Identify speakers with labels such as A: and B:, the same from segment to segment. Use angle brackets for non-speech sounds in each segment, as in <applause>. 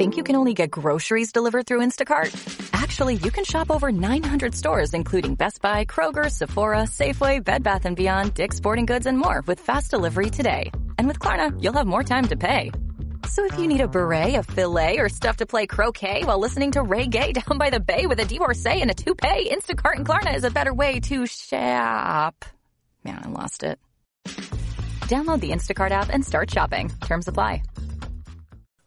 A: Think you can only get groceries delivered through Instacart? Actually, you can shop over 900 stores, including Best Buy, Kroger, Sephora, Safeway, Bed Bath & Beyond, Dick's Sporting Goods, and more with fast delivery today. And with Klarna, you'll have more time to pay. So if you need a beret, a filet, or stuff to play croquet while listening to Ray Gay <laughs> down by the bay with a divorcee and a toupee, Instacart and Klarna is a better way to shop. Man, I lost it. Download the Instacart app and start shopping. Terms apply.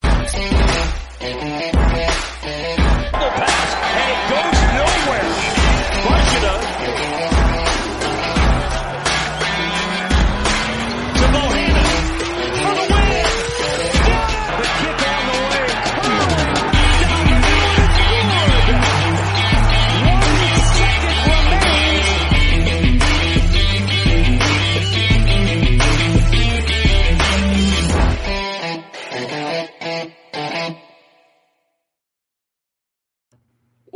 B: Pass,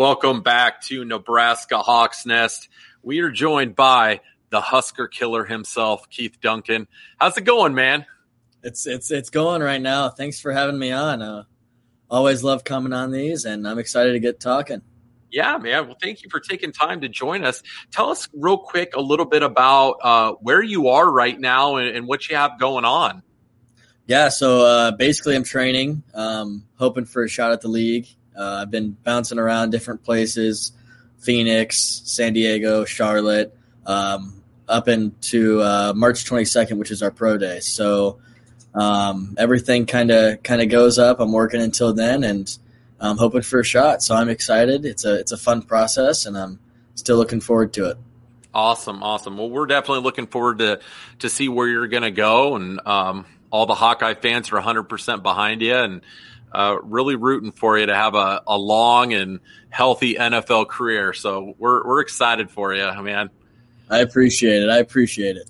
C: Welcome back to Nebraska Hawks Nest. We are joined by the Husker killer himself, Keith Duncan. How's it going, man?
D: It's it's it's going right now. Thanks for having me on. Uh, always love coming on these, and I'm excited to get talking.
C: Yeah, man. Well, thank you for taking time to join us. Tell us real quick a little bit about uh, where you are right now and, and what you have going on.
D: Yeah, so uh, basically, I'm training, um, hoping for a shot at the league. Uh, I've been bouncing around different places: Phoenix, San Diego, Charlotte, um, up into uh, March 22nd, which is our pro day. So um, everything kind of kind of goes up. I'm working until then, and I'm hoping for a shot. So I'm excited. It's a it's a fun process, and I'm still looking forward to it.
C: Awesome, awesome. Well, we're definitely looking forward to to see where you're going to go, and um, all the Hawkeye fans are 100 percent behind you, and uh, really rooting for you to have a, a long and healthy NFL career. So we're we're excited for you, man.
D: I appreciate it. I appreciate it.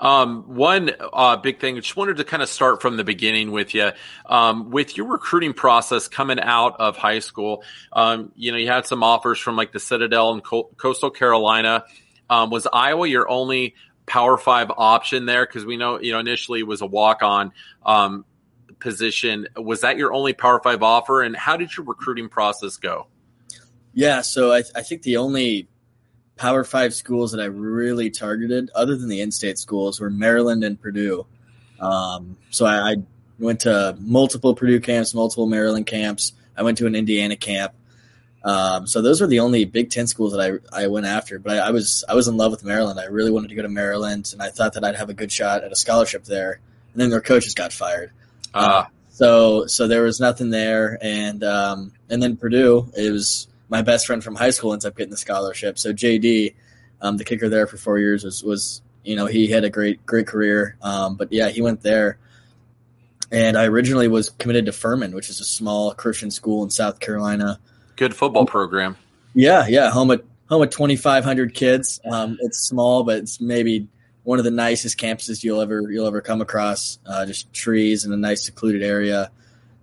C: Um, one uh, big thing, just wanted to kind of start from the beginning with you. Um, with your recruiting process coming out of high school, um, you know, you had some offers from like the Citadel and Co- Coastal Carolina. Um, was Iowa your only Power Five option there? Because we know, you know, initially it was a walk on um, position. Was that your only Power Five offer? And how did your recruiting process go?
D: Yeah, so I, I think the only Power Five schools that I really targeted, other than the in-state schools, were Maryland and Purdue. Um, so I, I went to multiple Purdue camps, multiple Maryland camps. I went to an Indiana camp. Um, so those were the only Big Ten schools that I, I went after. But I, I was I was in love with Maryland. I really wanted to go to Maryland, and I thought that I'd have a good shot at a scholarship there. And then their coaches got fired.
C: Uh,
D: So so there was nothing there, and um, and then Purdue. It was my best friend from high school ends up getting the scholarship. So JD, um, the kicker there for four years, was was you know he had a great great career. Um, but yeah, he went there. And I originally was committed to Furman, which is a small Christian school in South Carolina.
C: good football program.
D: Yeah, yeah, home at home at twenty five hundred kids. Um, it's small, but it's maybe one of the nicest campuses you'll ever you'll ever come across. Uh, just trees in a nice secluded area.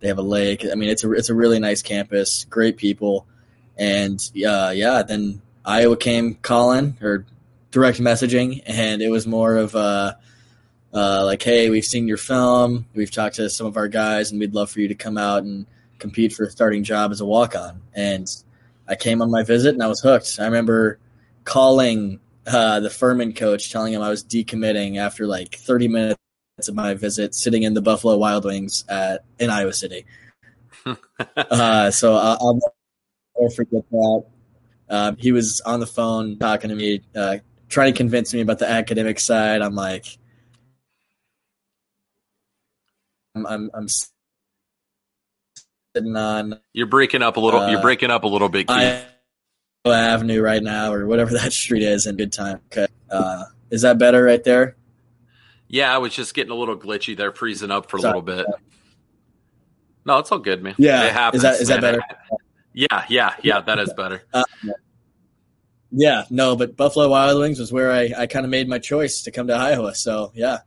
D: They have a lake. I mean, it's a it's a really nice campus. Great people, and uh, yeah. Then Iowa came calling or direct messaging, and it was more of a uh, like, hey, we've seen your film. We've talked to some of our guys, and we'd love for you to come out and compete for a starting job as a walk on. And I came on my visit, and I was hooked. I remember calling uh, the Furman coach, telling him I was decommitting after like 30 minutes of my visit, sitting in the Buffalo Wild Wings at in Iowa City. <laughs> uh, so I'll, I'll never forget that. Um, he was on the phone talking to me, uh, trying to convince me about the academic side. I'm like, I'm, I'm, I'm sitting on
C: You're breaking up a little.
D: Uh,
C: you're breaking up a little bit. Keith.
D: Iowa Avenue right now, or whatever <laughs> that street is in good time. Okay. Uh, is that better right there?
C: Yeah, I was just getting a little glitchy there, freezing up for a little bit. No, it's all good, man.
D: Yeah.
C: it happens.
D: Is that- is that better?
C: Yeah, yeah, yeah. That is better. <laughs>
D: Uh, yeah, no, but Buffalo Wild Wings was where I, I kind of made my choice to come to Iowa. So yeah,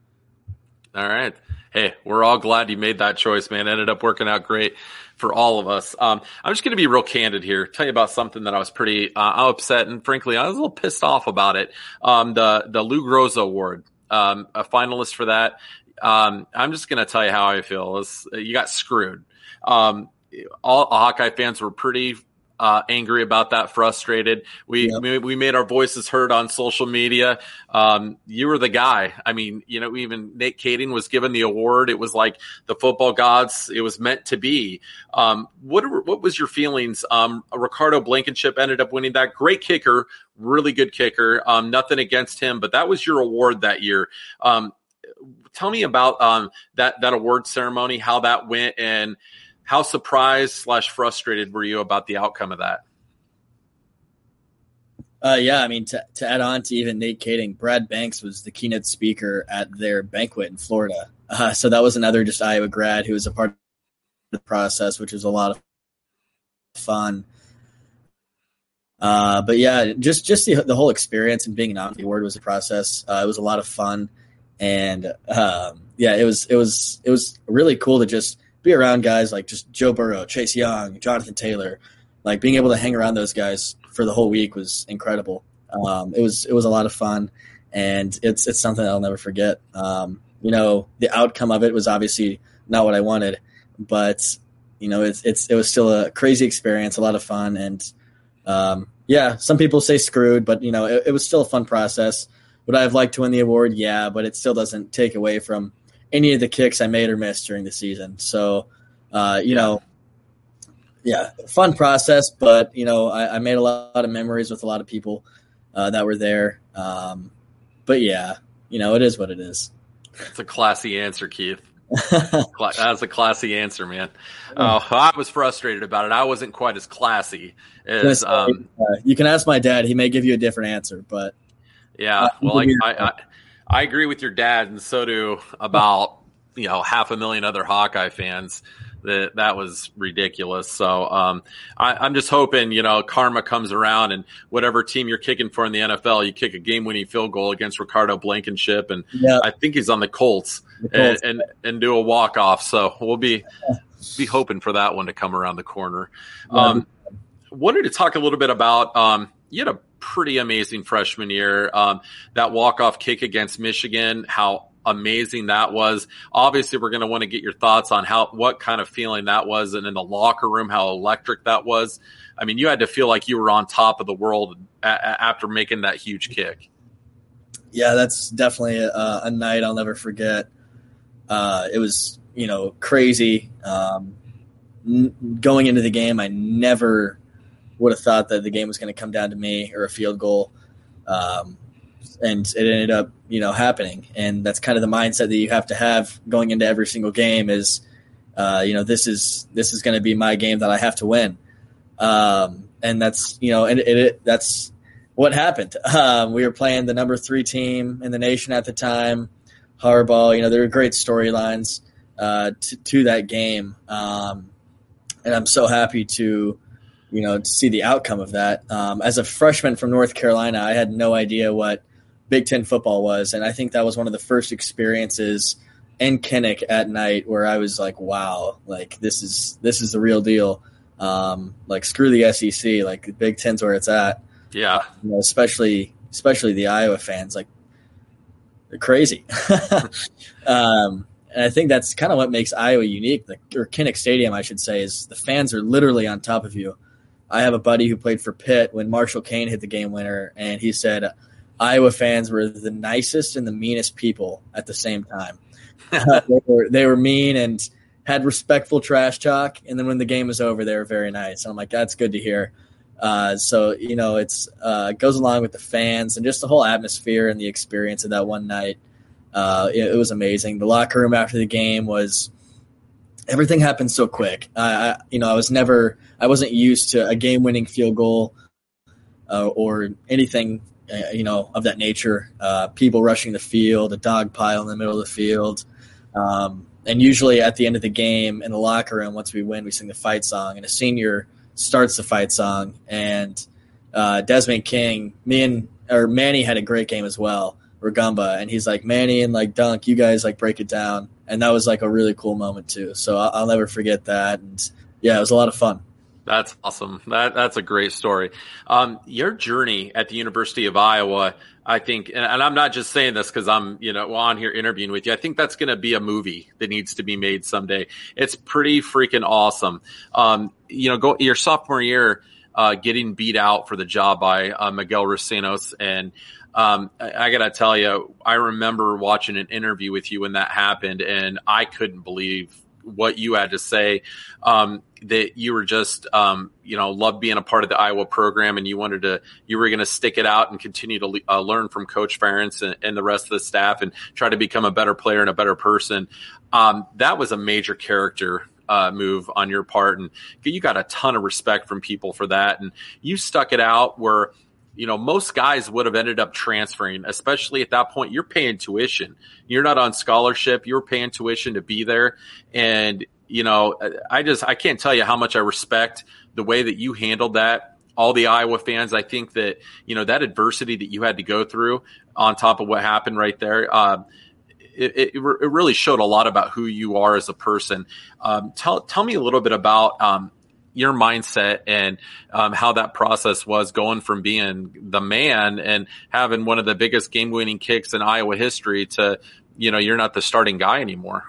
C: All right. Hey, we're all glad you made that choice, man. Ended up working out great for all of us. Um, I'm just going to be real candid here. Tell you about something that I was pretty uh, upset and frankly I was a little pissed off about it. Um, the the Lou Groza Award, um, a finalist for that. Um, I'm just going to tell you how I feel. Is you got screwed. Um, all Hawkeye fans were pretty uh, angry about that, frustrated. We,
D: Yep.
C: we we made our voices heard on social media. Um, you were the guy. I mean, you know, even Nate Kaeding was given the award. It was like the football gods. It was meant to be. Um, what what was your feelings? Um, Ricardo Blankenship ended up winning that. Great kicker, really good kicker. Um, nothing against him, but that was your award that year. Um, tell me about um, that that award ceremony, how that went, and how surprised slash frustrated were you about the outcome of that?
D: uh, yeah. I mean, to, to add on to even Nate Kaeding, Brad Banks was the keynote speaker at their banquet in Florida. Uh, so that was another just Iowa grad who was a part of the process, which was a lot of fun. Uh, but yeah, just just the, the whole experience and being on the award was a process. Uh, it was a lot of fun, and um, yeah, it was it was it was really cool to just be around guys like just Joe Burrow, Chase Young, Jonathan Taylor. Like being able to hang around those guys for the whole week was incredible. Um, it was it was a lot of fun, and it's it's something I'll never forget. Um, you know, the outcome of it was obviously not what I wanted, but you know, it's it's it was still a crazy experience, a lot of fun, and um, yeah, some people say screwed, but you know, it, it was still a fun process. Would I have liked to win the award? Yeah, but it still doesn't take away from any of the kicks I made or missed during the season. So, uh, you know, yeah, fun process, but you know, I, I made a lot, of memories with a lot of people uh, that were there. Um, but yeah, you know, it is what it is.
C: It's a classy answer, Keith. <laughs> That's a classy answer, man. Oh, I was frustrated about it. I wasn't quite as classy as, um,
D: uh, you can ask my dad; he may give you a different answer, but
C: yeah. Well, I. I, I, I agree with your dad, and so do about you know half a million other Hawkeye fans. That that was ridiculous. So um, I, I'm just hoping you know karma comes around, and whatever team you're kicking for in the NFL, you kick a game-winning field goal against Ricardo Blankenship, and
D: yeah,
C: I think he's on the Colts.
D: the
C: and,
D: Colts.
C: and and do a walk off. So we'll be be hoping for that one to come around the corner. Um, wanted to talk a little bit about um, you had a pretty amazing freshman year. Um, that walk off kick against Michigan, how amazing that was. Obviously, we're going to want to get your thoughts on how what kind of feeling that was, and in the locker room, how electric that was. I mean, you had to feel like you were on top of the world a- after making that huge kick.
D: yeah, that's definitely a, a night I'll never forget. Uh, it was, you know, crazy. Um, n- going into the game, I never would have thought that the game was going to come down to me or a field goal. Um, and it ended up, you know, happening. And that's kind of the mindset that you have to have going into every single game is, uh, you know, this is, this is going to be my game that I have to win. Um, and that's, you know, and it, it that's what happened. <laughs> Um, we were playing the number three team in the nation at the time, Harbaugh. You know, there were great storylines uh, to, to that game, um, and I'm so happy to, you know, to see the outcome of that. Um, as a freshman from North Carolina, I had no idea what Big Ten football was, and I think that was one of the first experiences in Kinnick at night where I was like, "Wow, like this is this is the real deal." Um, like screw the SEC, like the Big Ten's where it's at
C: Yeah,
D: you know, especially especially the Iowa fans, like they're crazy. <laughs> um, and I think that's kind of what makes Iowa unique. The, or Kinnick Stadium, I should say, is the fans are literally on top of you. I have a buddy who played for Pitt when Marshall Koehn hit the game winner, and he said Iowa fans were the nicest and the meanest people at the same time. <laughs> they, were, they were mean and had respectful trash talk, and then when the game was over, they were very nice. And I'm like, that's good to hear. Uh, so you know, it's uh, it goes along with the fans and just the whole atmosphere and the experience of that one night. Uh, it, it was amazing. The locker room after the game was everything happened so quick. I, you know, I was never, I wasn't used to a game-winning field goal uh, or anything, uh, you know, of that nature. Uh, people rushing the field, a dog pile in the middle of the field. Um, and usually at the end of the game in the locker room, once we win, we sing the fight song, and a senior starts the fight song, and uh, Desmond King, me and or Manny had a great game as well, Rugamba, and he's like Manny and like Dunk, you guys like break it down, and that was like a really cool moment too. So I'll, I'll never forget that, and yeah, it was a lot of fun.
C: That's awesome. That that's a great story. Um, your journey at the University of Iowa, I think, and, and I'm not just saying this because I'm you know on here interviewing with you. I think that's going to be a movie that needs to be made someday. It's pretty freaking awesome. Um, you know, go your sophomore year, uh, getting beat out for the job by uh, Miguel Recinos and. Um, I, I gotta tell you, I remember watching an interview with you when that happened, and I couldn't believe what you had to say. Um, that you were just, um, you know, loved being a part of the Iowa program, and you wanted to, you were going to stick it out and continue to uh, learn from Coach Ferentz and, and, the rest of the staff, and try to become a better player and a better person. Um, that was a major character uh, move on your part, and you got a ton of respect from people for that, and you stuck it out where you know, most guys would have ended up transferring, especially at that point. You're paying tuition. You're not on scholarship. You're paying tuition to be there. And, you know, I just, I can't tell you how much I respect the way that you handled that. All the Iowa fans, I think that, you know, that adversity that you had to go through on top of what happened right there, uh, it, it, it, really showed a lot about who you are as a person. Um, tell, tell me a little bit about, um, your mindset and um, how that process was going from being the man and having one of the biggest game winning kicks in Iowa history to, you know, you're not the starting guy anymore.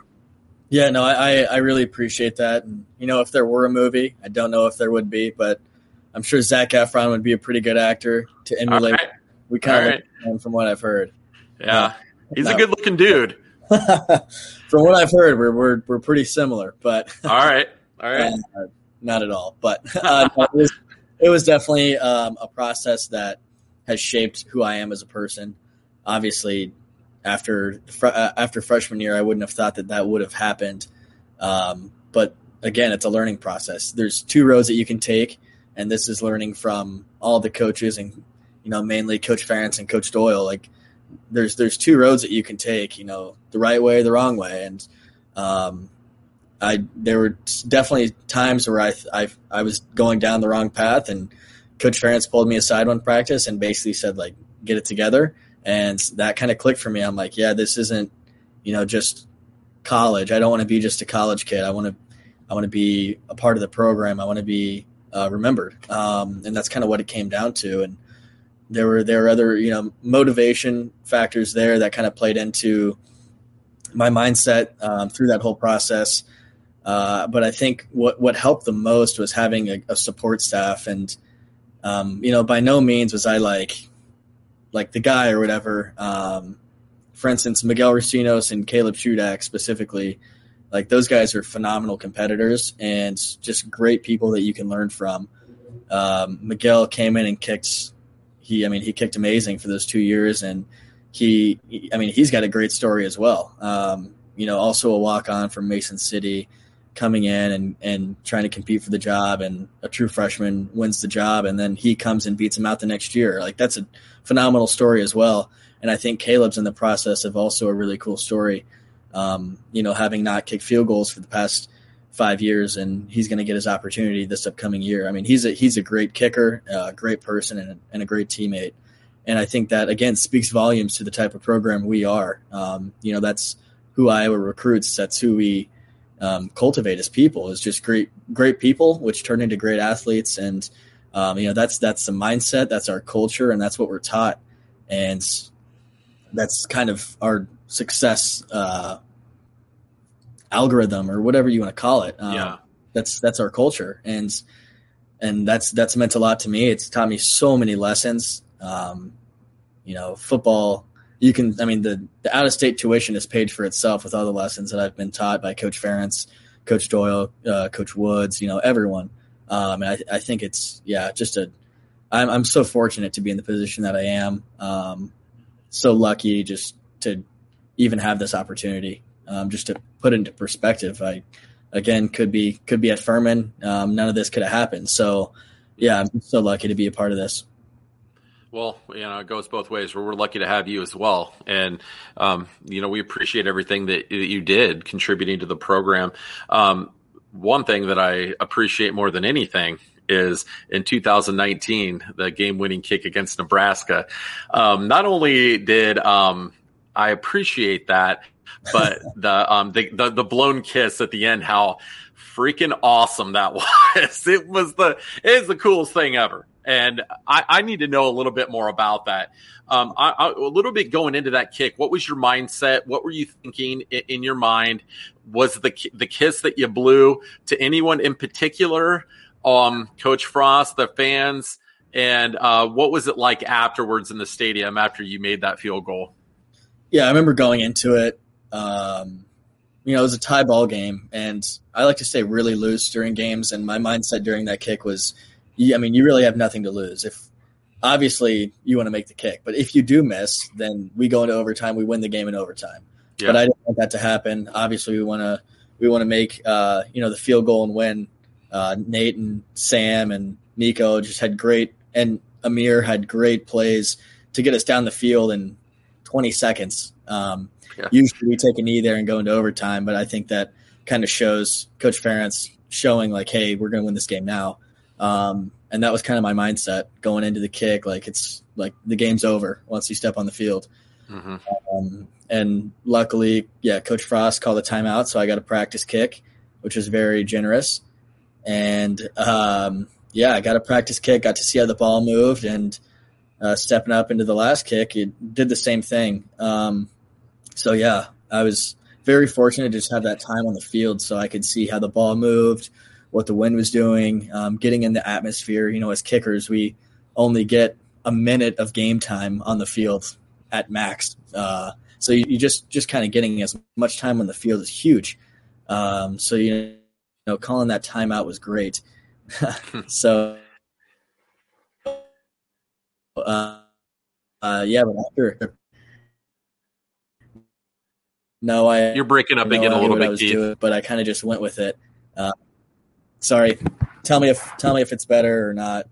D: Yeah, no, I, I really appreciate that. And, you know, if there were a movie, I don't know if there would be, but I'm sure Zac Efron would be a pretty good actor to emulate. Right. We kind of right. from what I've heard.
C: Yeah, he's a good looking dude. <laughs>
D: from what I've heard, we're, we're, we're pretty similar, but.
C: all right. All right. <laughs>
D: Uh, not at all. But <laughs> uh, it, was, it, was, definitely um, a process that has shaped who I am as a person. Obviously, after uh, after freshman year, I wouldn't have thought that that would have happened. Um, but again, it's a learning process. There's two roads that you can take, and this is learning from all the coaches and you know mainly Coach Ferentz and Coach Doyle. Like there's there's two roads that you can take. You know the right way, the wrong way, and um, I there were definitely times where I I I was going down the wrong path, and Coach Ferentz pulled me aside one practice and basically said like, "Get it together," and that kind of clicked for me. I'm like, "Yeah, this isn't you know just college. I don't want to be just a college kid. I want to I want to be a part of the program. I want to be uh, remembered." Um, and that's kind of what it came down to. And there were there were other you know motivation factors there that kind of played into my mindset um, through that whole process. Uh, but I think what what helped the most was having a, a support staff, and um, you know, by no means was I like like the guy or whatever. Um, for instance, Miguel Recinos and Caleb Shudak specifically, like those guys are phenomenal competitors and just great people that you can learn from. Um, Miguel came in and kicked. He, I mean, he kicked amazing for those two years, and he, I mean, he's got a great story as well. Um, you know, also a walk on from Mason City coming in and, and trying to compete for the job and a true freshman wins the job and then he comes and beats him out the next year. Like that's a phenomenal story as well. And I think Caleb's in the process of also a really cool story. Um, you know, having not kicked field goals for the past five years and he's going to get his opportunity this upcoming year. I mean, he's a, he's a great kicker, a great person and a, and a great teammate. And I think that again speaks volumes to the type of program we are. Um, you know, that's who Iowa recruits. That's who we, um, cultivate as people. Is just great great people which turn into great athletes. And um, you know that's that's the mindset that's our culture and that's what we're taught. And that's kind of our success uh, algorithm or whatever you want to call it. Um,
C: yeah.
D: that's that's our culture. And and that's that's meant a lot to me. It's taught me so many lessons. Um, you know football you can i mean the, the out of state tuition is paid for itself with all the lessons that i've been taught by coach ferentz coach doyle uh, coach woods you know everyone. Um, and I, I, think it's yeah just a I'm, I'm so fortunate to be in the position that i am. Um, so lucky just to even have this opportunity. Um, just to put into perspective i again could be could be at furman. Um, none of this could have happened. So yeah i'm so lucky to be a part of this
C: Well, you know, it goes both ways. We're, we're lucky to have you as well, and um, you know, we appreciate everything that, that you did contributing to the program. Um, one thing that I appreciate more than anything is in 2019, the game-winning kick against Nebraska. Um, not only did um, I appreciate that, but <laughs> the, um, the the the blown kiss at the end, how freaking awesome that <laughs> was! It was the it is the coolest thing ever and I, I, need to know a little bit more about that. Um, I, I, a little bit going into that kick, what was your mindset? What were you thinking in, in, your mind? Was the the kiss that you blew to anyone in particular? Um, Coach Frost, the fans, and uh, what was it like afterwards in the stadium after you made that field goal?
D: Yeah, I remember going into it. Um, you know, it was a tie ball game, and I like to stay really loose during games. And my mindset during that kick was you, I mean, you really have nothing to lose. If obviously you want to make the kick, but if you do miss, then we go into overtime. We win the game in overtime. Yeah. But I don't want that to happen. Obviously, we want to we want to make uh, you know the field goal and win. Uh, Nate and Sam and Nico just had great, and Ihmir had great plays to get us down the field in 20 seconds. Um, yeah. Usually we take a knee there and go into overtime, but I think that kind of shows Coach Ferentz showing like, hey, we're going to win this game now. Um, and that was kind of my mindset going into the kick. Like it's like the game's over once you step on the field. Mm-hmm. Um, and luckily, yeah, Coach Frost called a timeout, so I got a practice kick, which was very generous. And um, yeah, I got a practice kick, got to see how the ball moved, and uh, stepping up into the last kick, it did the same thing. Um, so yeah, I was very fortunate to just have that time on the field, so I could see how the ball moved, what the wind was doing, um, getting in the atmosphere. You know, as kickers, we only get a minute of game time on the field at max. Uh, so you, you, just just kind of getting as much time on the field is huge. Um, so you know, calling that timeout was great. <laughs> <laughs> so uh, uh, yeah, but after no, I
C: you're breaking up again a little bit, doing,
D: but I kind of just went with it. Uh, Sorry. Tell me if tell me if it's better or not.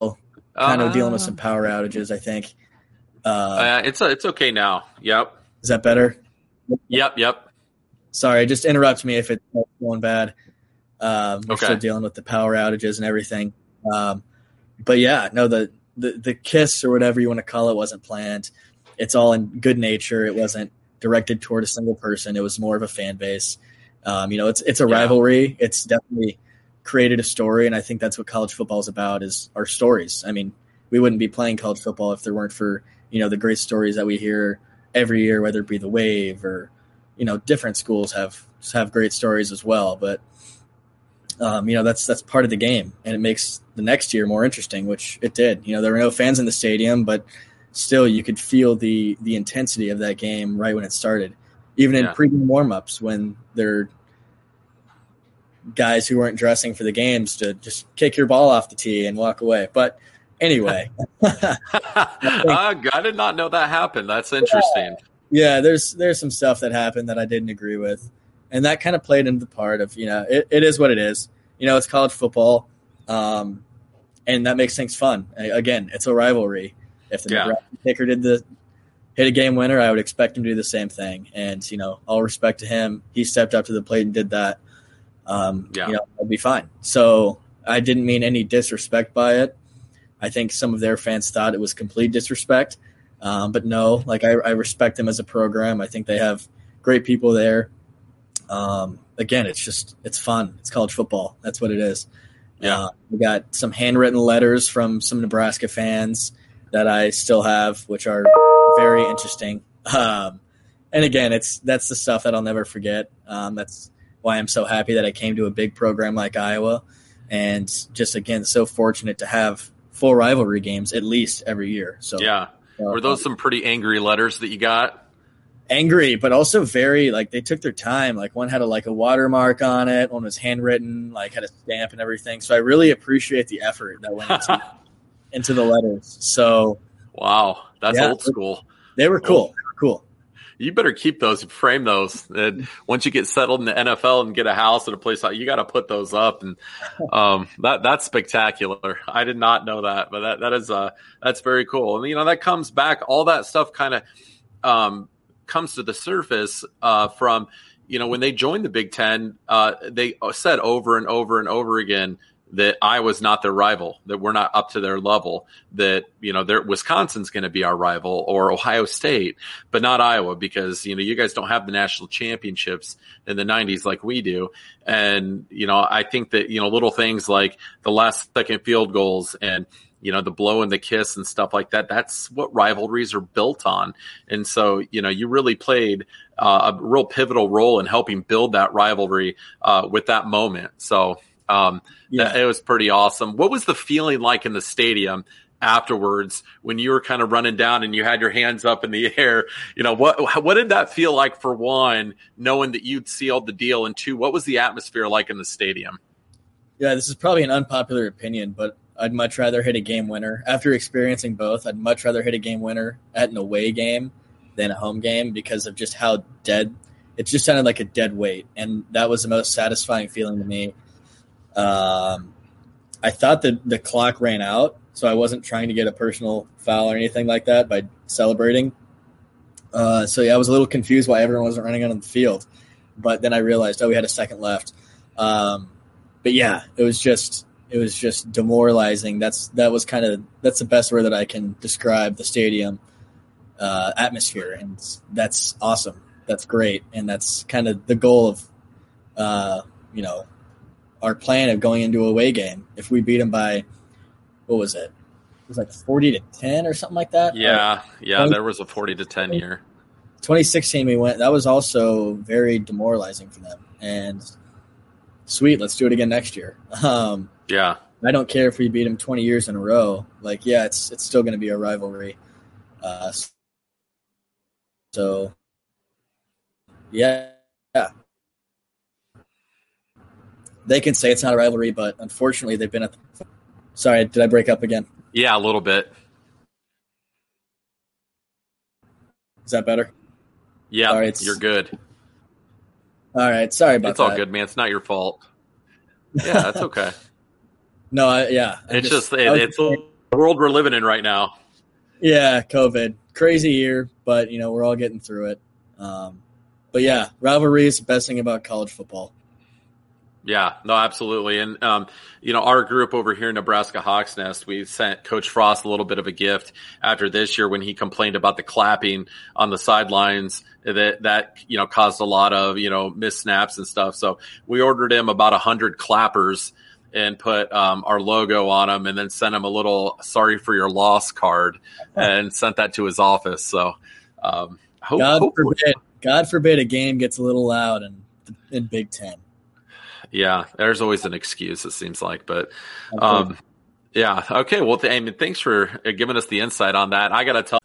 D: Oh, kind uh, of dealing with some power outages. I think.
C: Uh, uh, it's it's okay now. Yep.
D: Is that better?
C: Yep. Yep.
D: Sorry, just interrupt me if it's going bad. Um, we're okay. still dealing with the power outages and everything. Um, but yeah, no, the, the the kiss or whatever you want to call it wasn't planned. It's all in good nature. It wasn't directed toward a single person. It was more of a fan base. Um, you know, it's it's a yeah. rivalry. It's definitely created a story, and I think that's what college football is about: is our stories. I mean, we wouldn't be playing college football if there weren't for you know the great stories that we hear every year, whether it be the Wave or you know different schools have have great stories as well. But um, you know that's that's part of the game, and it makes the next year more interesting, which it did. You know, there were no fans in the stadium, but still you could feel the the intensity of that game right when it started even in yeah. pregame warmups when they're guys who weren't dressing for the games to just kick your ball off the tee and walk away. But anyway, <laughs> <laughs>
C: I, I, did not know that happened. That's interesting.
D: Yeah, yeah, there's there's some stuff that happened that I didn't agree with, and that kind of played into the part of you know it, it is what it is. You know, it's college football, um, and that makes things fun. Again, it's a rivalry. If the yeah. kicker did the hit a game winner, I would expect him to do the same thing. And you know, all respect to him, he stepped up to the plate and did that. Um, yeah. You know, I'd be fine. So I didn't mean any disrespect by it. I think some of their fans thought it was complete disrespect, um, but no. Like I, I, respect them as a program. I think they have great people there. Um, again, it's just it's fun. It's college football. That's what it is. Yeah, uh, we got some handwritten letters from some Nebraska fans that I still have, which are very interesting. Um, and again, it's that's the stuff that I'll never forget. Um, that's why I'm so happy that I came to a big program like Iowa, and just again so fortunate to have full rivalry games at least every year. So
C: yeah, were those some pretty angry letters that you got?
D: Angry, but also very like they took their time. Like one had a like a watermark on it, one was handwritten, like had a stamp and everything. So I really appreciate the effort that went into, <laughs> into the letters. So
C: wow, that's yeah, old school.
D: They were cool. They were cool.
C: you better keep those, frame those. And once you get settled in the NFL and get a house and a place, you got to put those up. And <laughs> um, that that's spectacular. I did not know that, but that that is uh that's very cool. And you know that comes back. All that stuff kind of um, comes to the surface uh, from you know when they joined the Big Ten. Uh, they said over and over and over again that Iowa's not their rival, that we're not up to their level, that, you know, Wisconsin's going to be our rival or Ohio State, but not Iowa because, you know, you guys don't have the national championships in the 90s like we do. And, you know, I think that, you know, little things like the last second field goals and, you know, the blow and the kiss and stuff like that. That's what rivalries are built on. And so, you know, you really played uh, a real pivotal role in helping build that rivalry uh, with that moment. So, um, yeah. it was pretty awesome. What was the feeling like in the stadium afterwards when you were kind of running down and you had your hands up in the <laughs> air? You know, what what did that feel like for one, knowing that you'd sealed the deal, and two, what was the atmosphere like in the stadium?
D: Yeah, this is probably an unpopular opinion, but I'd much rather hit a game winner. After experiencing both, I'd much rather hit a game winner at an away game than a home game because of just how dead it just sounded like a dead weight. And that was the most satisfying feeling to me um, I thought that the clock ran out, so I wasn't trying to get a personal foul or anything like that by celebrating. Uh, so yeah, I was a little confused why everyone wasn't running out on the field, but then I realized, oh, we had a second left. Um, but yeah, it was just it was just demoralizing. That's that was kind of that's the best word that I can describe the stadium uh, atmosphere, and that's awesome. That's great, and that's kind of the goal of uh, you know our plan of going into a away game. If we beat them by, what was it? It was like forty to ten or something like that.
C: Yeah, yeah, there was a forty to ten year.
D: 2016, we went. That was also very demoralizing for them. And sweet, let's do it again next year. <laughs> Um,
C: yeah,
D: I don't care if we beat them 20 years in a row. Like, yeah, it's it's still going to be a rivalry. Uh, so, yeah, yeah, they can say it's not a rivalry, but unfortunately, they've been at. The, sorry, did I break up again?
C: Yeah, a little bit.
D: Is that better?
C: Yeah, Sorry, you're good.
D: All right, sorry about
C: it's that.
D: It's
C: all good, man. It's not your fault. <laughs> Yeah, that's okay.
D: no, I, yeah.
C: I it's just, just it, it's the world we're living in right now.
D: Yeah, COVID, crazy year, but you know we're all getting through it. Um, but yeah, rivalry is the best thing about college football.
C: Yeah, no, absolutely. And, um, you know, our group over here in Nebraska Hawks Nest, we sent Coach Frost a little bit of a gift after this year when he complained about the clapping on the sidelines that, that, you know, caused a lot of, you know, missed snaps and stuff. So we ordered him about a hundred clappers and put um, our logo on them and then sent him a little sorry for your loss card and sent that to his office. So, um,
D: hope, God forbid, God forbid a game gets a little loud in, in Big Ten.
C: Yeah, there's always an excuse. It seems like, but um, yeah. Okay. Well, th- I mean, thanks for giving us the insight on that. I got to tell.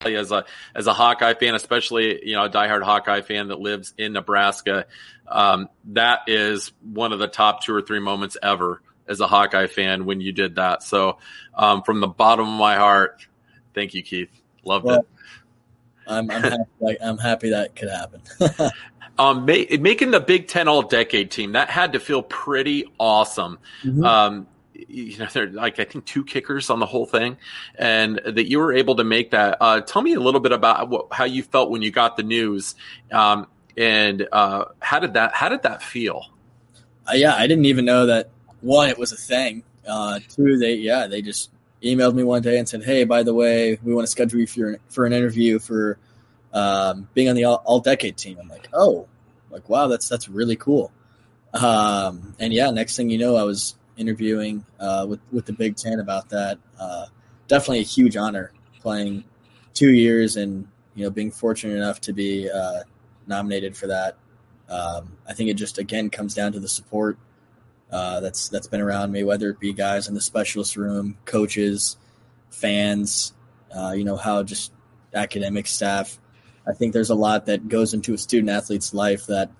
C: As a as a Hawkeye fan, especially you know a diehard Hawkeye fan that lives in Nebraska, um, that is one of the top two or three moments ever as a Hawkeye fan when you did that. So um, from the bottom of my heart, thank you, Keith. Loved well, it.
D: I'm I'm happy, <laughs> like, I'm happy that could happen. <laughs>
C: um, making the Big Ten All Decade team that had to feel pretty awesome. Mm-hmm. Um, you know, there like I think two kickers on the whole thing, and that you were able to make that. Uh, tell me a little bit about what, how you felt when you got the news, um, and uh, how did that how did that feel?
D: Uh, yeah, I didn't even know that one it was a thing. Uh, two, they yeah they just emailed me one day and said, hey, by the way, we want to schedule you for for an interview for um, being on the all, all decade team. I'm like, oh, like wow, that's that's really cool. Um, and yeah, next thing you know, I was interviewing uh, with with the Big Ten about that. Uh, definitely a huge honor playing two years and you know, being fortunate enough to be uh, nominated for that. Um, I think it just again comes down to the support uh, that's that's been around me, whether it be guys in the specialist room, coaches, fans, uh, you know, how just academic staff. I think there's a lot that goes into a student athlete's life that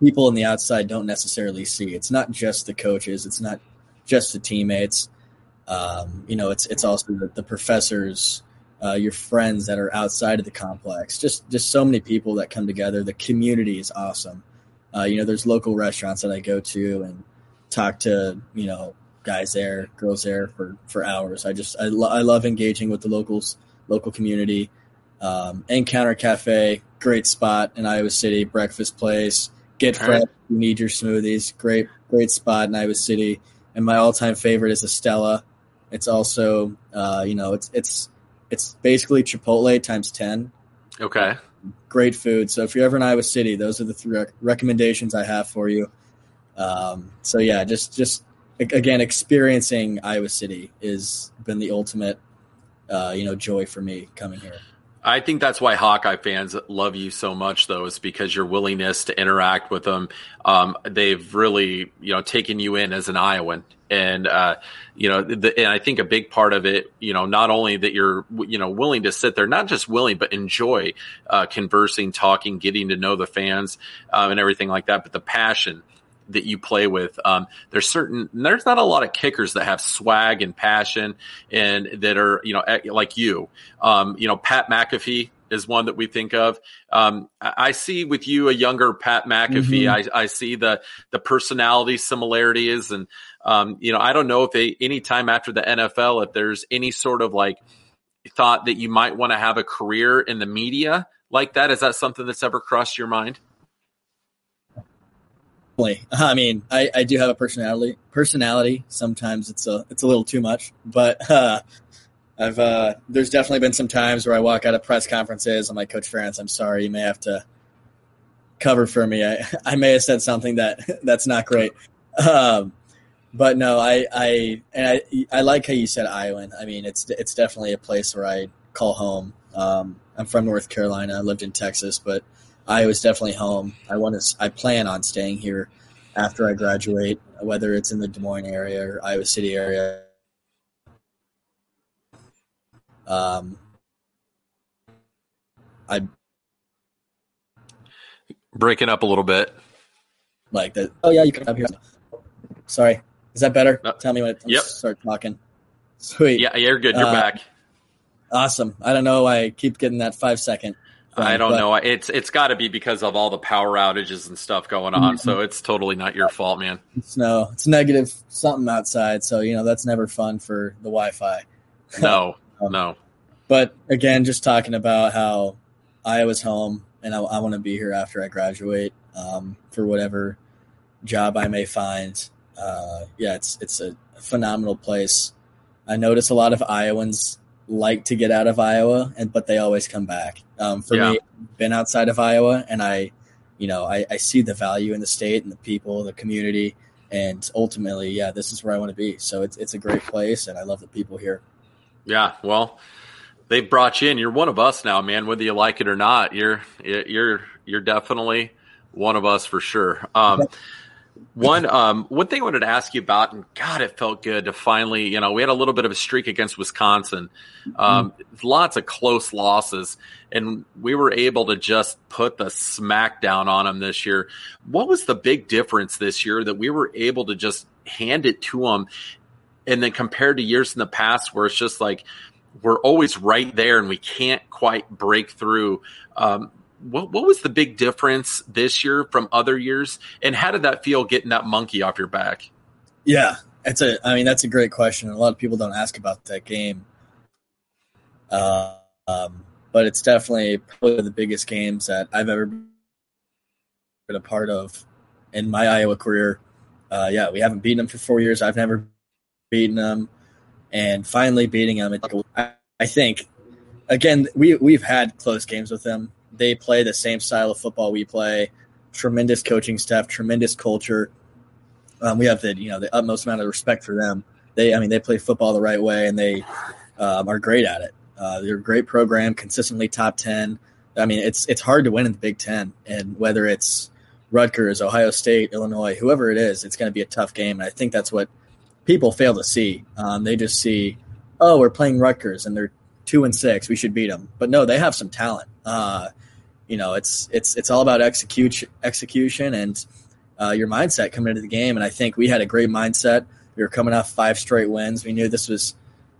D: people on the outside don't necessarily see. It's not just the coaches. It's not just the teammates. Um, you know, it's it's also the, the professors, uh, your friends that are outside of the complex. Just just so many people that come together. The community is awesome. Uh, you know, there's local restaurants that I go to and talk to. You know, guys there, girls there for for hours. I just I, lo- I love engaging with the locals, local community. Um, Encounter Cafe, great spot in Iowa City, breakfast place. Get fresh.
C: right.
D: You need your smoothies. Great, great spot in Iowa City. And my all-time favorite is Estella. It's also, uh, you know, it's it's it's basically Chipotle times ten.
C: Okay.
D: Great food. So if you're ever in Iowa City, those are the three rec- recommendations I have for you. Um, so yeah, just just again, experiencing Iowa City has been the ultimate, uh, you know, joy for me coming here.
C: I think that's why Hawkeye fans love you so much, though, is because your willingness to interact with them. Um, they've really, you know, taken you in as an Iowan, and uh, you know, the, and I think a big part of it, you know, not only that you're, you know, willing to sit there, not just willing, but enjoy uh, conversing, talking, getting to know the fans, um, and everything like that, but the passion that you play with. Um, there's certain, there's not a lot of kickers that have swag and passion and that are, you know, eh, like you. Um, you know, Pat McAfee is one that we think of. Um, I see with you a younger Pat McAfee.
D: Mhm.
C: I, I see the the personality similarities, and um, you know, I don't know if they, any time after the NFL, if there's any sort of like thought that you might want to have a career in the media like that. Is that something that's ever crossed your mind? <laughs>
D: I mean, I, I do have a personality. Personality. Sometimes it's a it's a little too much, but <laughs> uh, I've uh, there's definitely been some times where I walk out of press conferences. I'm like, Coach Ferentz, I'm sorry, you may have to cover for me. I <laughs> I may have said something that that's not great. Um, but no, I I and I I like how you said Iowan. I mean, it's it's definitely a place where I call home. Um, I'm from North Carolina. I lived in Texas, but Iowa's definitely home. I want to. I plan on staying here after I graduate, whether it's in the Des Moines area or Iowa City area. Um, I
C: Breaking up a little bit.
D: like that. Oh yeah, you can up here. Sorry, is that better?
C: No.
D: Tell me when
C: Yep.
D: start talking. Sweet,
C: Yeah, you're good. You're
D: Uh,
C: back.
D: awesome. I don't know. why I keep getting that five second.
C: I don't
D: but-
C: know. It's it's got to be because of all the power outages and stuff going on. So it's totally not your fault, man.
D: No, It's negative something outside, so you know that's never fun for the Wi-Fi.
C: No, <laughs>
D: Um,
C: no.
D: But again, just talking about how Iowa's home, and I, I want to be here after I graduate um, for whatever job I may find. Uh, yeah, it's it's a phenomenal place. I notice a lot of Iowans like to get out of Iowa, and but they always come back. Um, for
C: Yeah.
D: me, I've been outside of Iowa, and I, you know, I, I see the value in the state and the people, the community, and ultimately, yeah, this is where I want to be. So it's it's a great place, and I love the people here.
C: Yeah. Well, they brought you in. You're one of us now, man. Whether you like it or not, you're you're you're definitely one of us for sure. Um, <laughs> one um, one thing I wanted to ask you about, and God, it felt good to finally, you know, we had a little bit of a streak against Wisconsin, um, lots of close losses, and we were able to just put the smack down on them this year. What was the big difference this year that we were able to just hand it to them, and then compared to years in the past where it's just like we're always right there and we can't quite break through. Um, what, what was the big difference this year from other years, and how did that feel getting that monkey off your back?
D: Yeah, it's a. I mean, that's a great question. A lot of people don't ask about that game, uh, um, but it's definitely probably the biggest games that I've ever been a part of in my Iowa career. Uh, yeah, we haven't beaten them for four years. I've never beaten them, and finally beating them. I think again we we've had close games with them. They play the same style of football we play. Tremendous coaching staff, tremendous culture. Um, we have the you know the utmost amount of respect for them. They, I mean, they play football the right way, and they um, are great at it. Uh, they're a great program, consistently top ten. I mean, it's it's hard to win in the Big Ten, and whether it's Rutgers, Ohio State, Illinois, whoever it is, it's going to be a tough game. And I think that's what people fail to see. Um, they just see, oh, we're playing Rutgers and they're two and six, we should beat them. But no, they have some talent. Uh, you know, it's it's it's all about execution, execution, and uh, your mindset coming into the game. And I think we had a great mindset. We were coming off five straight wins. We knew this was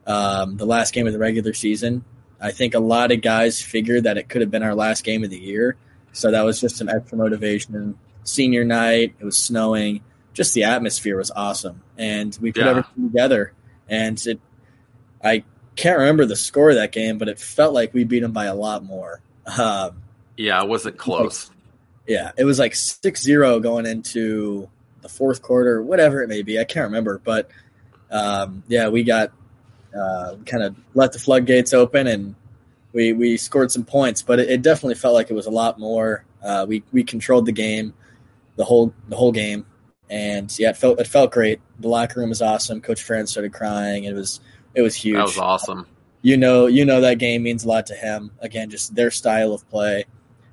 D: um, the last game of the regular season. I think a lot of guys figured that it could have been our last game of the year. So that was just some extra motivation. Senior night, it was snowing. Just the atmosphere was awesome, and we put
C: Yeah.
D: everything together. And it, I can't remember the score of that game, but it felt like we beat them by a lot more. Um,
C: Yeah, it wasn't close.
D: yeah, it was like 6-0 going into the fourth quarter, whatever it may be. I can't remember, but um, yeah, we got uh, kind of let the floodgates open and we we scored some points, but it, it definitely felt like it was a lot more. Uh, we we controlled the game, the whole the whole game, and yeah, it felt it felt great. The locker room was awesome. Coach Ferentz started crying. It was it was huge
C: That was awesome.
D: you know you know that game means a lot to him again just their style of play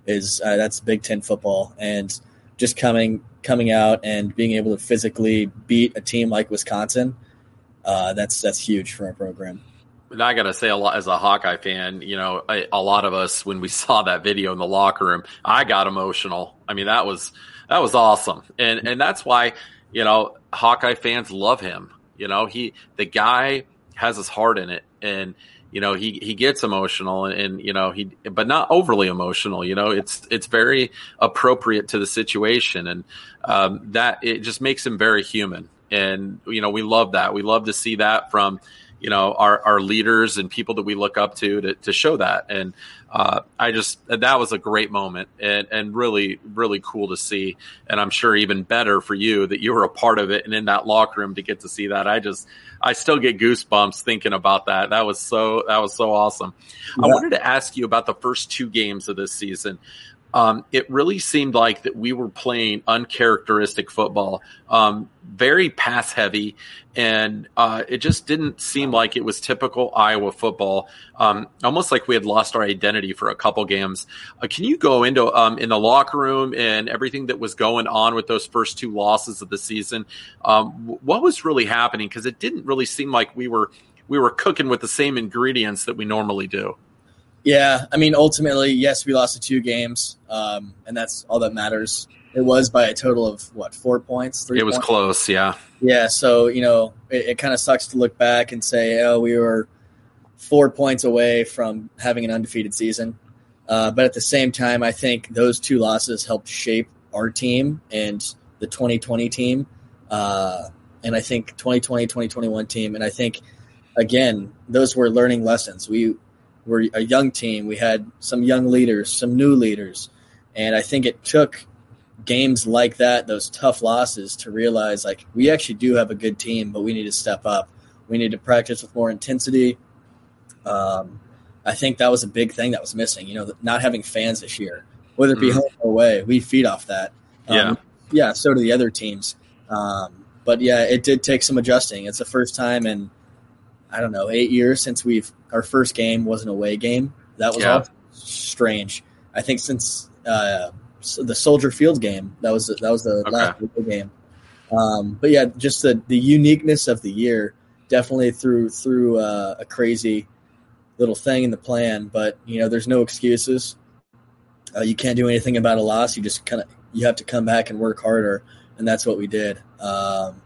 D: is uh, that's big 10 football and just coming coming out and being able to physically beat a team like wisconsin uh, that's that's huge for our program
C: And I got to say, a lot as a Hawkeye fan, you know, a, a lot of us when we <laughs> saw that video in the locker room, I got emotional. I mean, that was that was awesome, and and that's why you know Hawkeye fans love him. You know, he the guy has his heart in it, and you know he he gets emotional, and, and you know he, but not overly emotional. You know, it's it's very appropriate to the situation, and um, that it just makes him very human. And you know, we love that. We love to see that from you know our, our leaders and people that we look up to to, to show that. And uh, i just that was a great moment and, and really really cool to see. And i'm sure even better for you that you were a part of it and in that locker room to get to see that. I just i still get goosebumps thinking about that. That was so that was so awesome. I wanted to ask you about the first two games of this season um, it really seemed like that we were playing uncharacteristic football, um, very pass heavy, and uh, it just didn't seem like it was typical Iowa football. Um, almost like we had lost our identity for a couple games. Uh, can you go into um, in the locker room and everything that was going on with those first two losses of the season? Um, what was really happening? Because it didn't really seem like we were we were cooking with the same ingredients that we normally do.
D: Yeah i mean ultimately yes we lost the two games um, and that's all that matters it was by a total of what four points three
C: It was
D: points?
C: close, yeah.
D: Yeah, so you know, it, it kind of sucks to look back and say, "Oh, we were four points away from having an undefeated season." Uh, but at the same time, I think those two losses helped shape our team and the 2020 team, uh, and I think 2020, 2021 team, and I think again, those were learning lessons. We were a young team. We had some young leaders, some new leaders, and I think it took games like that, those tough losses, to realize like we actually do have a good team, but we need to step up. We need to practice with more intensity. Um, I think that was a big thing that was missing. You know, not having fans this year, whether it be
C: Mhm.
D: home or away, we feed off that. Um,
C: Yeah.
D: yeah. So do the other teams. Um, but yeah, it did take some adjusting. It's the first time in I don't know eight years since we've our first game was an away game. That was
C: Yeah.
D: strange. I think since uh, the Soldier Field game, that was that was the
C: Okay.
D: last game. Um, but yeah, just the the uniqueness of the year definitely threw through uh, a crazy little thing in the plan. But you know, there's no excuses. Uh, you can't do anything about a loss. You just kind of you have to come back and work harder, and that's what we did. Um,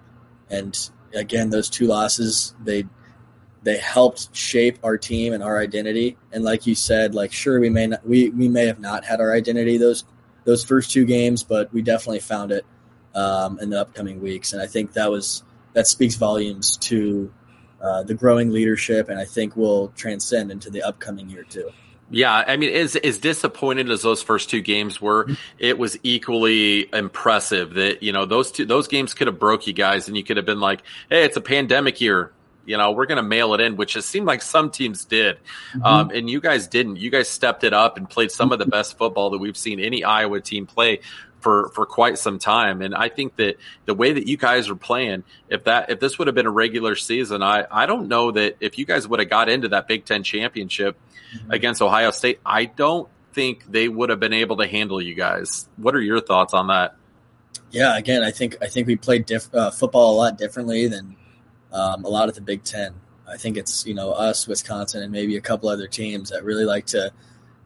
D: and again, those two losses they they helped shape our team and our identity. And like you said, like sure we may not we we may have not had our identity those those first two games, but we definitely found it um, in the upcoming weeks. And I think that was that speaks volumes to uh, the growing leadership, and I think will transcend into the upcoming year too.
C: Yeah, I mean, as as disappointed as those first two games were, it was equally impressive that you know those two those games could have broke you guys, and you could have been like, "Hey, it's a pandemic year, you know, we're going to mail it in," which it seemed like some teams did, um, and you guys didn't. You guys stepped it up and played some of the best football that we've seen any Iowa team play for for quite some time. And I think that the way that you guys are playing, if that if this would have been a regular season, I I don't know that if you guys would have got into that Big Ten championship mm-hmm. against Ohio State, I don't think they would have been able to handle you guys. What are your thoughts on that?
D: Yeah, again, I think I think we played diff- uh, football a lot differently than um, a lot of the Big Ten. I think it's you know us, Wisconsin, and maybe a couple other teams that really like to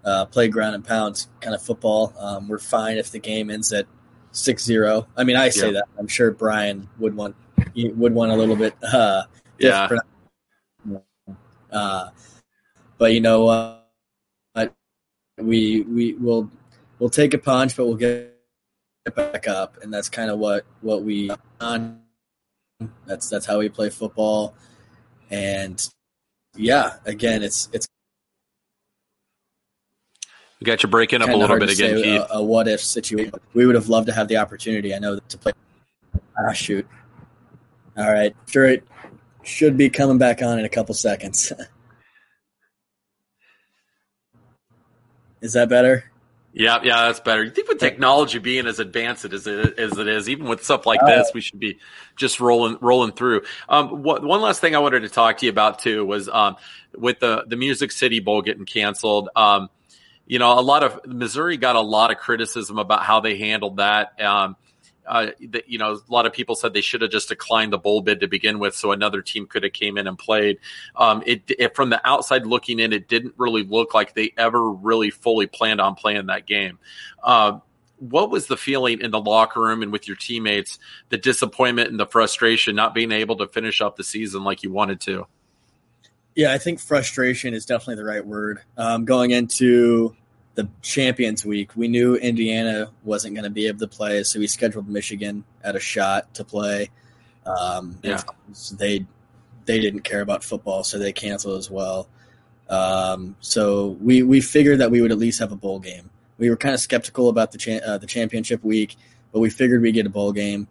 D: uh, play ground and pound kind of football. Um, we're fine if the game ends at 6-0. I mean, I say yeah. that. I'm sure Brian would want would want a little bit. Uh,
C: yeah.
D: Uh, but you know, uh, we we will we'll take a punch, but we'll get back up, and that's kind of what what we on. That's that's how we play football, and yeah, again, it's it's.
C: We got you breaking up a little bit again, Keith.
D: A, a, what if situation. We would have loved to have the opportunity. I know to play. Ah, shoot. All right, sure. It should be coming back on in a couple seconds. <laughs> Is that better?
C: Yeah, yeah, that's better. You think with technology being as advanced as it, as it is, even with stuff like this, we should be just rolling rolling through. Um, what, one last thing I wanted to talk to you about too was um, with the the Music City Bowl getting canceled. Um, you know, a lot of Missouri got a lot of criticism about how they handled that. Um, uh, you know, a lot of people said they should have just declined the bowl bid to begin with, so another team could have came in and played. Um, it, it, from the outside looking in, it didn't really look like they ever really fully planned on playing that game. Uh, what was the feeling in the locker room and with your teammates? The disappointment and the frustration not being able to finish up the season like you wanted to.
D: Yeah, I think frustration is definitely the right word. Um, going into the Champions Week, we knew Indiana wasn't going to be able to play, so we scheduled Michigan at a shot to play. Um,
C: yeah.
D: they they didn't care about football, so they canceled as well. Um, so we we figured that we would at least have a bowl game. We were kind of skeptical about the cha- uh, the championship week, but we figured we'd get a bowl game.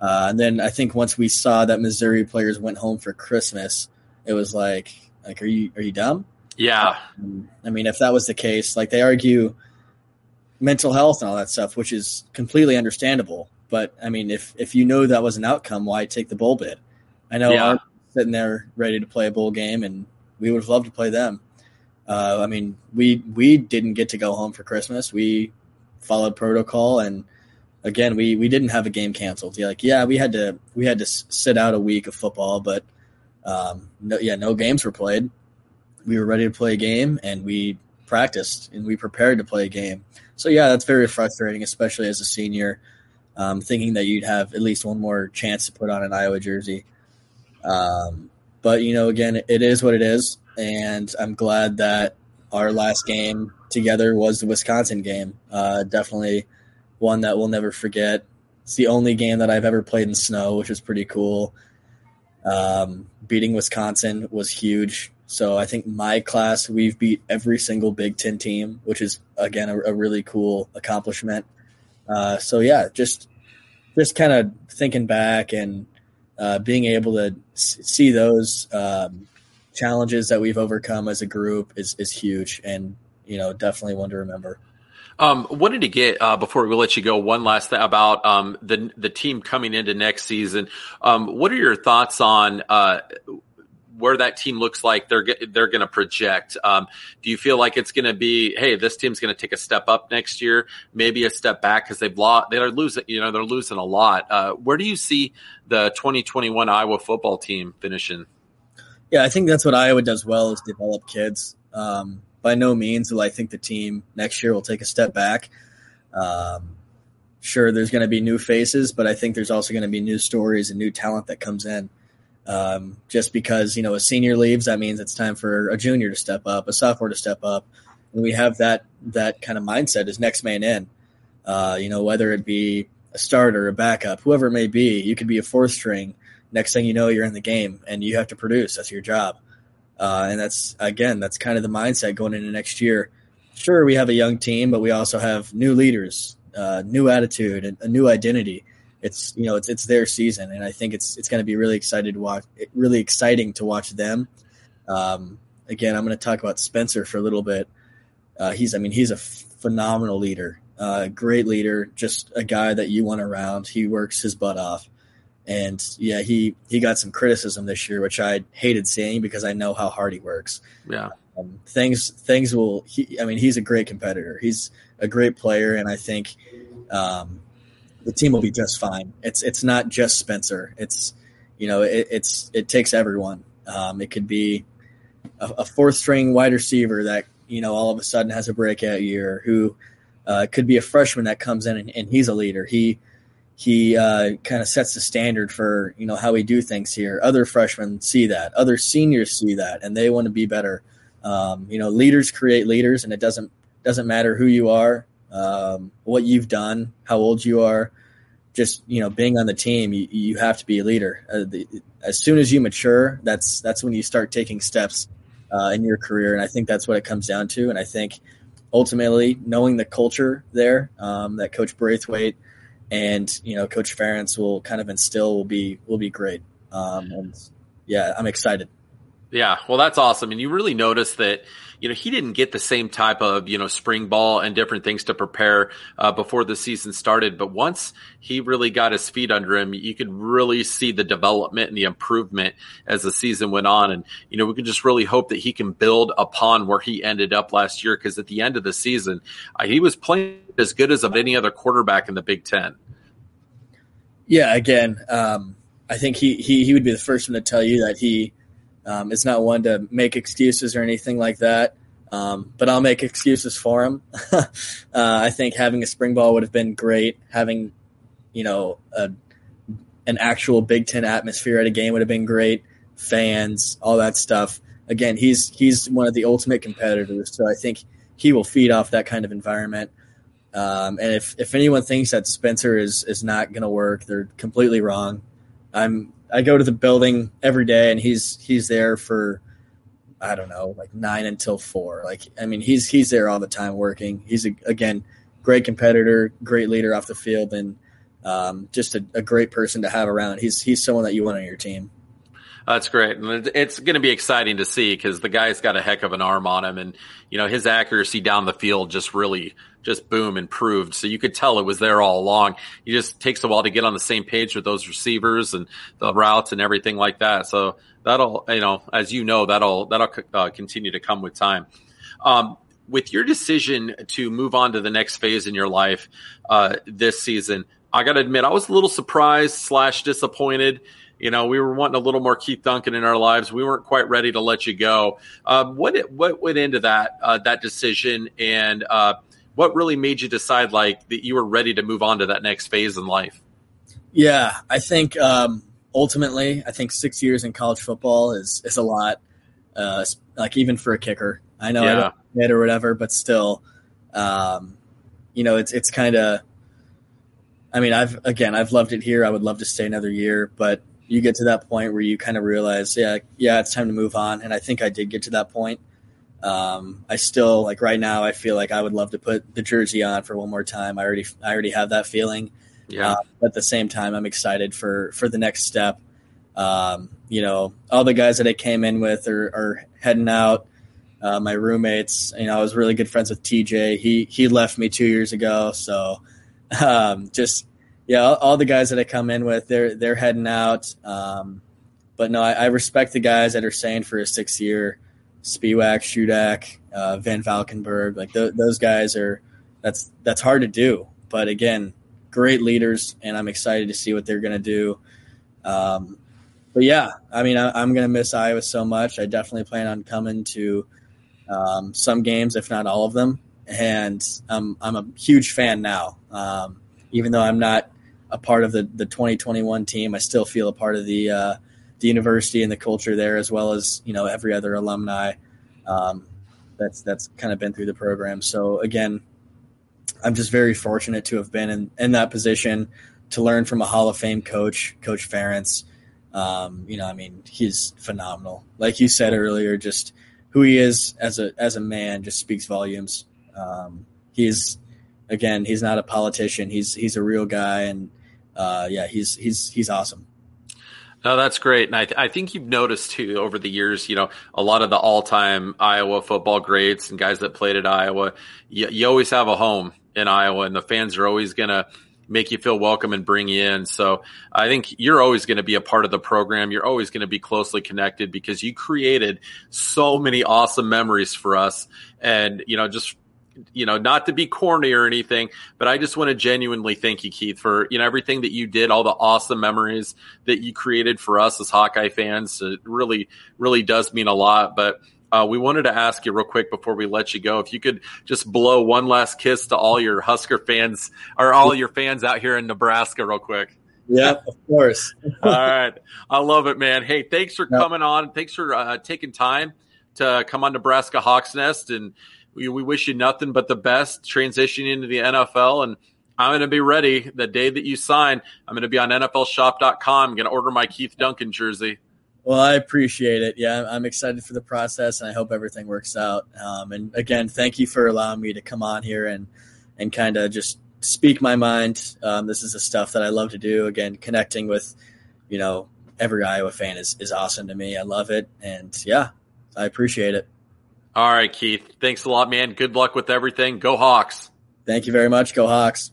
D: Uh, and then I think once we saw that Missouri players went home for Christmas, it was like, like, are you are you dumb?
C: Yeah.
D: Um, I mean, if that was the case, like they argue mental health and all that stuff, which is completely understandable. But I mean, if if you know that was an outcome, why take the bowl bid? I know yeah. I'm sitting there ready to play a bowl game, and we would have loved to play them. Uh, I mean, we we didn't get to go home for Christmas. We followed protocol, and again, we we didn't have a game canceled. Yeah, like yeah, we had to we had to sit out a week of football, but um, no, yeah, no games were played we were ready to play a game and we practiced and we prepared to play a game. So yeah, that's very frustrating, especially as a senior, um, thinking that you'd have at least one more chance to put on an Iowa jersey. Um, but you know, again, it is what it is, and I'm glad that our last game together was the Wisconsin game. Uh, definitely one that we'll never forget. It's the only game that I've ever played in snow, which is pretty cool. Um, beating Wisconsin was huge. So I think my class, we've beat every single Big Ten team, which is again a, a really cool accomplishment. Uh, so yeah, just just kind of thinking back and uh, being able to see those um, challenges that we've overcome as a group is is huge, and you know definitely one to remember.
C: Um, wanted to get uh, before we let you go one last thing about um, the the team coming into next season. Um, what are your thoughts on uh, where that team looks like they're they're going to project. Um, do you feel like it's going to be, hey, this team's going to take a step up next year, maybe a step back because they've lost, they're losing, you know, they're losing a lot. Uh, where do you see the 2021 Iowa football team finishing?
D: Yeah, I think that's what Iowa does well is develop kids. Um, by no means will I think the team next year will take a step back. Um, sure, there's going to be new faces, but I think there's also going to be new stories and new talent that comes in. Um, just because you know a senior leaves, that means it's time for a junior to step up, a sophomore to step up, and we have that that kind of mindset is next man in. Uh, you know, whether it be a starter, a backup, whoever it may be, you could be a fourth string. Next thing you know, you're in the game and you have to produce. That's your job, uh, and that's again, that's kind of the mindset going into next year. Sure, we have a young team, but we also have new leaders, uh, new attitude, and a new identity it's you know it's it's their season, and I think it's it's going to be really excited to watch. Really exciting to watch them. Um, again, I'm going to talk about Spencer for a little bit. Uh, he's I mean he's a phenomenal leader. uh, great leader, just a guy that you want around. He works his butt off. And yeah, he, he got some criticism this year, which I hated seeing because I know how hard he works.
C: Yeah.
D: Um, things things will. He, I mean, he's a great competitor. He's a great player, and I think um, the team will be just fine. It's it's not just Spencer. It's you know it, it's it takes everyone. Um, it could be a, a, fourth string wide receiver that you know all of a sudden has a breakout year. Who uh, could be a freshman that comes in and, and he's a leader. He he uh, kind of sets the standard for you know how we do things here. Other freshmen see that. Other seniors see that, and they want to be better. Um, you know, leaders create leaders, and it doesn't doesn't matter who you are, um, what you've done, how old you are. Just you know, being on the team, you, you have to be a leader. Uh, the, as soon as you mature, that's that's when you start taking steps uh, in your career, and I think that's what it comes down to. And I think ultimately, knowing the culture there um, that Coach Braithwaite and you know Coach Ferentz will kind of instill will be will be great. Um, and yeah, I'm excited.
C: Yeah, well, that's awesome. And you really notice that, you know, he didn't get the same type of, you know, spring ball and different things to prepare uh, before the season started. But once he really got his feet under him, you could really see the development and the improvement as the season went on. And, you know, we can just really hope that he can build upon where he ended up last year. Cause at the end of the season, uh, he was playing as good as of any other quarterback in the Big Ten.
D: Yeah, again, um, I think he, he, he would be the first one to tell you that he, um, it's not one to make excuses or anything like that. Um, but I'll make excuses for him. <laughs> uh, I think having a spring ball would have been great. Having, you know, a, an actual Big Ten atmosphere at a game would have been great. Fans, all that stuff. Again, he's he's one of the ultimate competitors, so I think he will feed off that kind of environment. Um, and if, if anyone thinks that Spencer is is not going to work, they're completely wrong. I'm I go to the building every day, and he's he's there for I don't know, like nine until four. Like I mean, he's he's there all the time working. He's a, again great competitor, great leader off the field, and um, just a, a great person to have around. He's he's someone that you want on your team.
C: That's great. And it's going to be exciting to see because the guy's got a heck of an arm on him. And, you know, his accuracy down the field just really just boom improved. So you could tell it was there all along. It just takes a while to get on the same page with those receivers and the routes and everything like that. So that'll, you know, as you know, that'll, that'll uh, continue to come with time. Um, with your decision to move on to the next phase in your life uh, this season, I got to admit, I was a little surprised slash disappointed. You know, we were wanting a little more Keith Duncan in our lives. We weren't quite ready to let you go. Um, what what went into that uh, that decision, and uh, what really made you decide like that you were ready to move on to that next phase in life?
D: Yeah, I think um, ultimately, I think six years in college football is is a lot. Uh, like even for a kicker, I know yeah. I don't hit or whatever, but still, um, you know, it's it's kind of. I mean, I've again, I've loved it here. I would love to stay another year, but you get to that point where you kind of realize, yeah, yeah, it's time to move on. And I think I did get to that point. Um, I still like right now. I feel like I would love to put the jersey on for one more time. I already, I already have that feeling.
C: Yeah.
D: Uh, at the same time, I'm excited for for the next step. Um, you know, all the guys that I came in with are, are heading out. Uh, my roommates, you know, I was really good friends with TJ. He he left me two years ago, so <laughs> um, just yeah, all, all, the guys that I come in with, they're they're heading out. Um, but no, I, I, respect the guys that are staying for a six year. Spiewak, Shudak, uh, Van Valkenburg, like th- those guys are that's that's hard to do. But again, great leaders, and I'm excited to see what they're going to do. Um, but yeah, I mean, I, am going to miss Iowa so much. I definitely plan on coming to um, some games, if not all of them. And I'm I'm a huge fan now. Um, even though I'm not a part of the the 2021 team, I still feel a part of the uh, the university and the culture there, as well as you know every other alumni um, that's that's kind of been through the program. So again, I'm just very fortunate to have been in, in that position to learn from a Hall of Fame coach, Coach Ferentz. Um, you know, I mean, he's phenomenal. Like you said earlier, just who he is as a as a man just speaks volumes. Um, he's again, he's not a politician. He's he's a real guy, and uh, yeah, he's he's he's awesome.
C: No, that's great. And I, th- I think you've noticed too over the years, you know, a lot of the all time Iowa football greats and guys that played at Iowa, you, you always have a home in Iowa and the fans are always to make you feel welcome and bring you in. So I think you're always going to be a part of the program. You're always going to be closely connected because you created so many awesome memories for us. And, you know, just you know, not to be corny or anything, but I just want to genuinely thank you, Keith, for you know everything that you did, all the awesome memories that you created for us as Hawkeye fans. It really, really does mean a lot. But uh, we wanted to ask you real quick before we let you go if you could just blow one last kiss to all your Husker fans or all your fans out here in Nebraska, real quick.
D: Yeah, of course. <laughs>
C: all right, I love it, man. Hey, thanks for coming on. Thanks for uh, taking time to come on Nebraska Hawks Nest and we, we wish you nothing but the best transitioning into the NFL. And I'm going to be ready the day that you sign. I'm going to be on NFLShop.com. I'm going to order my Keith Duncan jersey.
D: Well, I appreciate it. Yeah, I'm excited for the process, and I hope everything works out. Um, and again, thank you for allowing me to come on here and and kind of just speak my mind. Um, this is the stuff that I love to do. Again, connecting with you know every Iowa fan is is awesome to me. I love it, and yeah, I appreciate it.
C: All right, Keith. Thanks a lot, man. Good luck with everything. Go Hawks.
D: Thank you very much. Go Hawks.